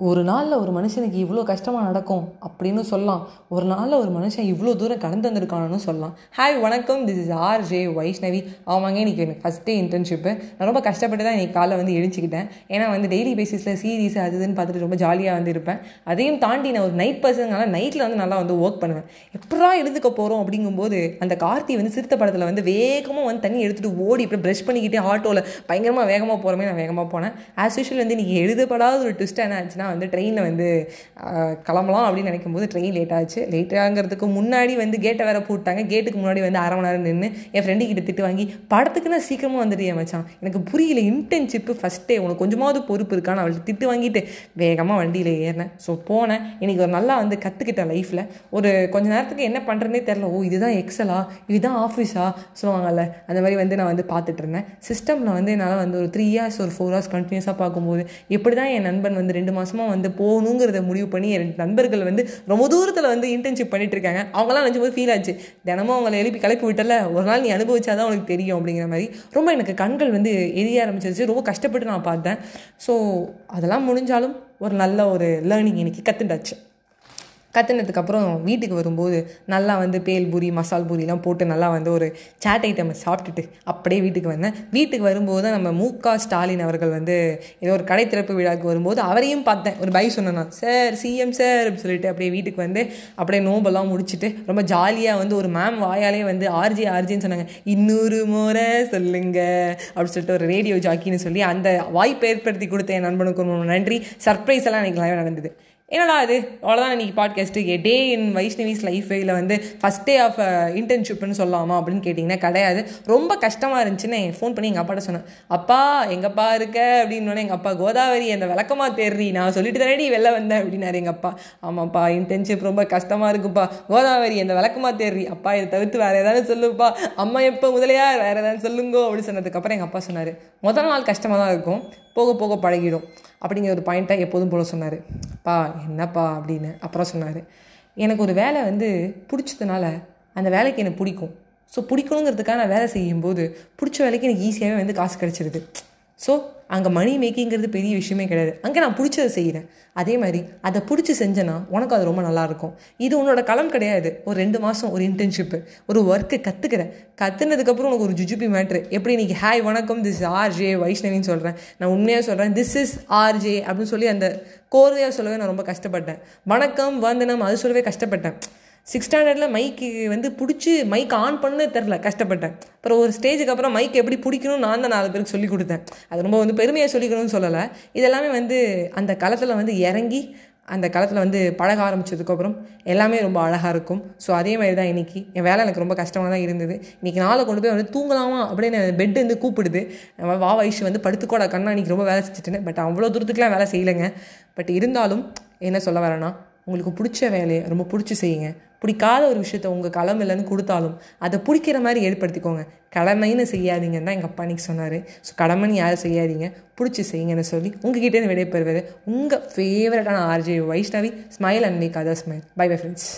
ஒரு நாளில் ஒரு மனுஷனுக்கு இவ்வளோ கஷ்டமாக நடக்கும் அப்படின்னு சொல்லலாம். ஒரு நாளில் ஒரு மனுஷன் இவ்வளோ தூரம் கடந்து வந்திருக்கானு சொல்லலாம். ஹாய் வணக்கம். This is R J Vaishnavi ஆமாங்க இன்றைக்கி எனக்கு ஃபஸ்ட் டே இன்டர்ன்ஷிப்பு நான் ரொம்ப கஷ்டப்பட்டு தான் இன்றைக்கி காலைல வந்து எழுச்சிக்கிட்டேன். ஏன்னா வந்து டெய்லி பேசிஸில் சீரீஸ் அது இதுன்னு பார்த்துட்டு ரொம்ப ஜாலியாக வந்து இருப்பேன். அதையும் தாண்டி நான் ஒரு நைட் பர்சனால நைட்டில் வந்து நல்லா வந்து ஒர்க் பண்ணுவேன். எப்படா எழுதுக்க போகிறோம் அப்படிங்கும்போது அந்த கார்த்தி வந்து சிறுத்த படத்தில் வந்து வேகமாக வந்து தண்ணி எடுத்துகிட்டு ஓடி இப்படி ப்ரஷ் பண்ணிக்கிட்டே ஆட்டோவில் பயங்கரமாக வேகமாக போகிறமே நான் வேகமாக போனேன். ஆஸ் யூஷுவல் வந்து இன்றைக்கி எழுதப்படாத ஒரு ட்விஸ்ட் என்ன ஆச்சுன்னா வந்து ட்ரெயினில் வந்து கிளம்பலாம் அப்படின்னு நினைக்கும் போது ட்ரெயின் லேட் ஆச்சு. லேட் ஆகிறதுக்கு முன்னாடி வந்து கேட்டை வேற போட்டாங்க கேட்டுக்கு முன்னாடி வந்து அரை மணி நேரம் நின்று என் ஃப்ரெண்டு கிட்ட திட்டு வாங்கி படத்துக்கு நான் சீக்கிரமாக வந்துட்டு மச்சான். எனக்கு புரியல இன்டர்ன்ஷிப்பு ஃபஸ்ட்டே உனக்கு கொஞ்சமாவது பொறுப்பு இருக்கான்னு. அவள்கிட்ட திட்டு வாங்கிட்டு வேகமாக வண்டியில் ஏறினேன். ஸோ போனேன். இன்னைக்கு ஒரு நல்லா வந்து கற்றுக்கிட்டேன் லைஃப்பில் ஒரு கொஞ்ச நேரத்துக்கு என்ன பண்ணுறதுனே தெரில ஓ இதுதான் எக்ஸலா இதுதான் ஆஃபீஸா சொல்லுவாங்கல்ல அந்த மாதிரி வந்து நான் வந்து பார்த்துட்டு இருந்தேன். சிஸ்டமில் வந்து என்னால் வந்து ஒரு த்ரீ இயர்ஸ் ஒரு ஃபோர் ஹவர்ஸ் கண்டினியூஸாக பார்க்கும்போது எப்படி தான் என் நண்பன் வந்து ரெண்டு மாதம் மாதமாக வந்து போகணுங்கிறத முடிவு பண்ணி என் நண்பர்கள் வந்து ரொம்ப தூரத்தில் வந்து இன்டர்ன்ஷிப் பண்ணிட்டு இருக்காங்க அவங்களாம் நினச்சும் போது ஃபீல் ஆச்சு. தினமும் அவங்களை எழுப்பி கிளப்பி விட்டல. ஒரு நாள் நீ அனுபவிச்சாதான் உனக்கு தெரியும் அப்படிங்கிற மாதிரி. ரொம்ப எனக்கு கண்கள் வந்து எரிய ஆரம்பிச்சிருச்சு. ரொம்ப கஷ்டப்பட்டு நான் பார்த்தேன். ஸோ அதெல்லாம் முடிஞ்சாலும் ஒரு நல்ல ஒரு லேர்னிங் இன்னைக்கு கற்றுண்டாச்சு கற்றுனதுக்கப்புறம் வீட்டுக்கு வரும்போது நல்லா வந்து பேல் பூரி மசால் பூரிலாம் போட்டு நல்லா வந்து ஒரு சாட் ஐட்டம் சாப்பிட்டுட்டு அப்படியே வீட்டுக்கு வந்தேன். வீட்டுக்கு வரும்போது தான் நம்ம மு க. ஸ்டாலின் அவர்கள் வந்து ஏதோ ஒரு கடை திறப்பு விழாவுக்கு வரும்போது அவரையும் பார்த்தேன். ஒரு பை சொன்னேன் நான். சார் சிஎம் சார் அப்படின்னு சொல்லிட்டு அப்படியே வீட்டுக்கு வந்து அப்படியே நோம்பெல்லாம் முடிச்சுட்டு ரொம்ப ஜாலியாக வந்து ஒரு மேம் வாயாலே வந்து ஆர்ஜி ஆர்ஜின்னு சொன்னாங்க. இன்னொரு முறை சொல்லுங்க அப்படின்னு சொல்லிட்டு ஒரு ரேடியோ ஜாக்கின்னு சொல்லி அந்த வாய்ப்பு ஏற்படுத்தி கொடுத்த என் நண்பனுக்கு ரொம்ப நன்றி. சர்ப்ரைஸ் எல்லாம் எனக்கு நடந்தது. என்னடா இது? அவ்வளோதான் இன்னைக்கு பாட்காஸ்ட்டு ஏ டே இன் வைஷ்ணவிஸ் லைஃப் இல்லை வந்து ஃபஸ்ட் டே ஆஃப் இன்டர்ன்ஷிப்னு சொல்லலாமா அப்படின்னு கேட்டிங்கன்னா கிடையாது. ரொம்ப கஷ்டமாக இருந்துச்சுன்னு ஃபோன் பண்ணி எங்கள் அப்பாட்ட சொன்னேன். அப்பா எங்கப்பா இருக்க? அப்படின்னு எங்கள் அப்பா கோதாவரி அந்த விளக்கமாக தேர்றி நான் சொல்லிட்டு தானே வெளில வந்தேன் அப்படின்னாரு எங்கள் அப்பா. ஆமாப்பா இன்டர்ன்ஷிப் ரொம்ப கஷ்டமாக இருக்குப்பா. கோதாவரி அந்த விளக்கமாக தேர்றி அப்பா இதை தவிர்த்து வேறு ஏதாவது சொல்லுப்பா. அம்மா எப்போ முதலையார்? வேறு ஏதாவது சொல்லுங்கோ. அப்படின்னு சொன்னதுக்கப்புறம் எங்கள் அப்பா சொன்னார் முதல் நாள் கஷ்டமாக தான் இருக்கும். போக போக பழகிடும். அப்படிங்கிற ஒரு பாயிண்ட்டை எப்போதும் போல சொன்னார். பா என்னப்பா? அப்படின்னு அப்புறம் சொன்னார். எனக்கு ஒரு வேலை வந்து பிடிச்சதுனால அந்த வேலைக்கு எனக்கு பிடிக்கும். ஸோ பிடிக்கணுங்கிறதுக்காக நான் வேலை செய்யும்போது பிடிச்ச வேலைக்கு எனக்கு ஈஸியாகவே வந்து காசு கிடச்சிருது. ஸோ அங்கே மணி மேக்கிங்கிறது பெரிய விஷயமே கிடையாது. அங்கே நான் பிடிச்சதை செய்கிறேன் அதே மாதிரி அதை பிடிச்சி செஞ்சேன்னா உனக்கு அது ரொம்ப நல்லாயிருக்கும். இது உன்னோட களம் கிடையாது. ஒரு ரெண்டு மாதம் ஒரு இன்டர்ன்ஷிப்பு ஒரு ஒர்க்கு கற்றுக்கிறேன் கற்றுனதுக்கப்புறம் உனக்கு ஒரு ஜுஜுபி மேட்ரு எப்படி இன்றைக்கி ஹாய் வணக்கம் திஸ் ஆர் ஜே வைஷ்ணவின்னு சொல்கிறேன் நான் உண்மையாக சொல்கிறேன் திஸ் இஸ் ஆர் ஜே அப்படின்னு சொல்லி அந்த கோர்வையாக சொல்லவே நான் ரொம்ப கஷ்டப்பட்டேன். வணக்கம் வந்தனம் அது சொல்லவே கஷ்டப்பட்டேன். சிக்ஸ் ஸ்டாண்டர்டில் மைக்கு வந்து பிடிச்சி மைக் ஆன் பண்ணு தெரில கஷ்டப்பட்டேன். அப்புறம் ஒரு ஸ்டேஜுக்கு அப்புறம் மைக் எப்படி பிடிக்கணும்னு நான் தான் நாலு பேருக்கு சொல்லி கொடுத்தேன். அது ரொம்ப வந்து பெருமையாக சொல்லிக்கணும்னு சொல்லலை. இதெல்லாமே வந்து அந்த காலத்தில் வந்து இறங்கி அந்த காலத்தில் வந்து பழக ஆரம்பிச்சதுக்கப்புறம் எல்லாமே ரொம்ப அழகாக இருக்கும். ஸோ அதே மாதிரி தான் இன்றைக்கி என் வேலை எனக்கு ரொம்ப கஷ்டமாக தான் இருந்தது. இன்றைக்கி நாளை கொண்டு போய் வந்து தூங்கலாமா அப்படின்னு பெட் வந்து கூப்பிடுது. நம்ம வா வயசு வந்து படுத்துக்கோட கண்ணா இன்றைக்கி ரொம்ப வேலை செஞ்சுட்டேன் பட் அவ்வளோ தூரத்துக்குலாம் வேலை செய்யலைங்க. பட் இருந்தாலும் என்ன சொல்ல வரேன்னா உங்களுக்கு பிடிச்ச வேலையை ரொம்ப பிடிச்சி செய்யுங்க. பிடிக்காத ஒரு விஷயத்த உங்கள் களம் இல்லைன்னு கொடுத்தாலும் அதை பிடிக்கிற மாதிரி ஏற்படுத்திக்கோங்க. கடமைன்னு செய்யாதீங்கன்னு தான் எங்கள் அப்பா அன்றைக்கி சொன்னார். ஸோ கடமைன்னு யாரும் செய்யாதீங்க. பிடிச்சி செய்யுங்கன்னு சொல்லி உங்ககிட்டேருந்து விடைபெறுவது உங்கள் ஃபேவரட்டான RJ Vaishnavi. Smile and make other smile bye bye friends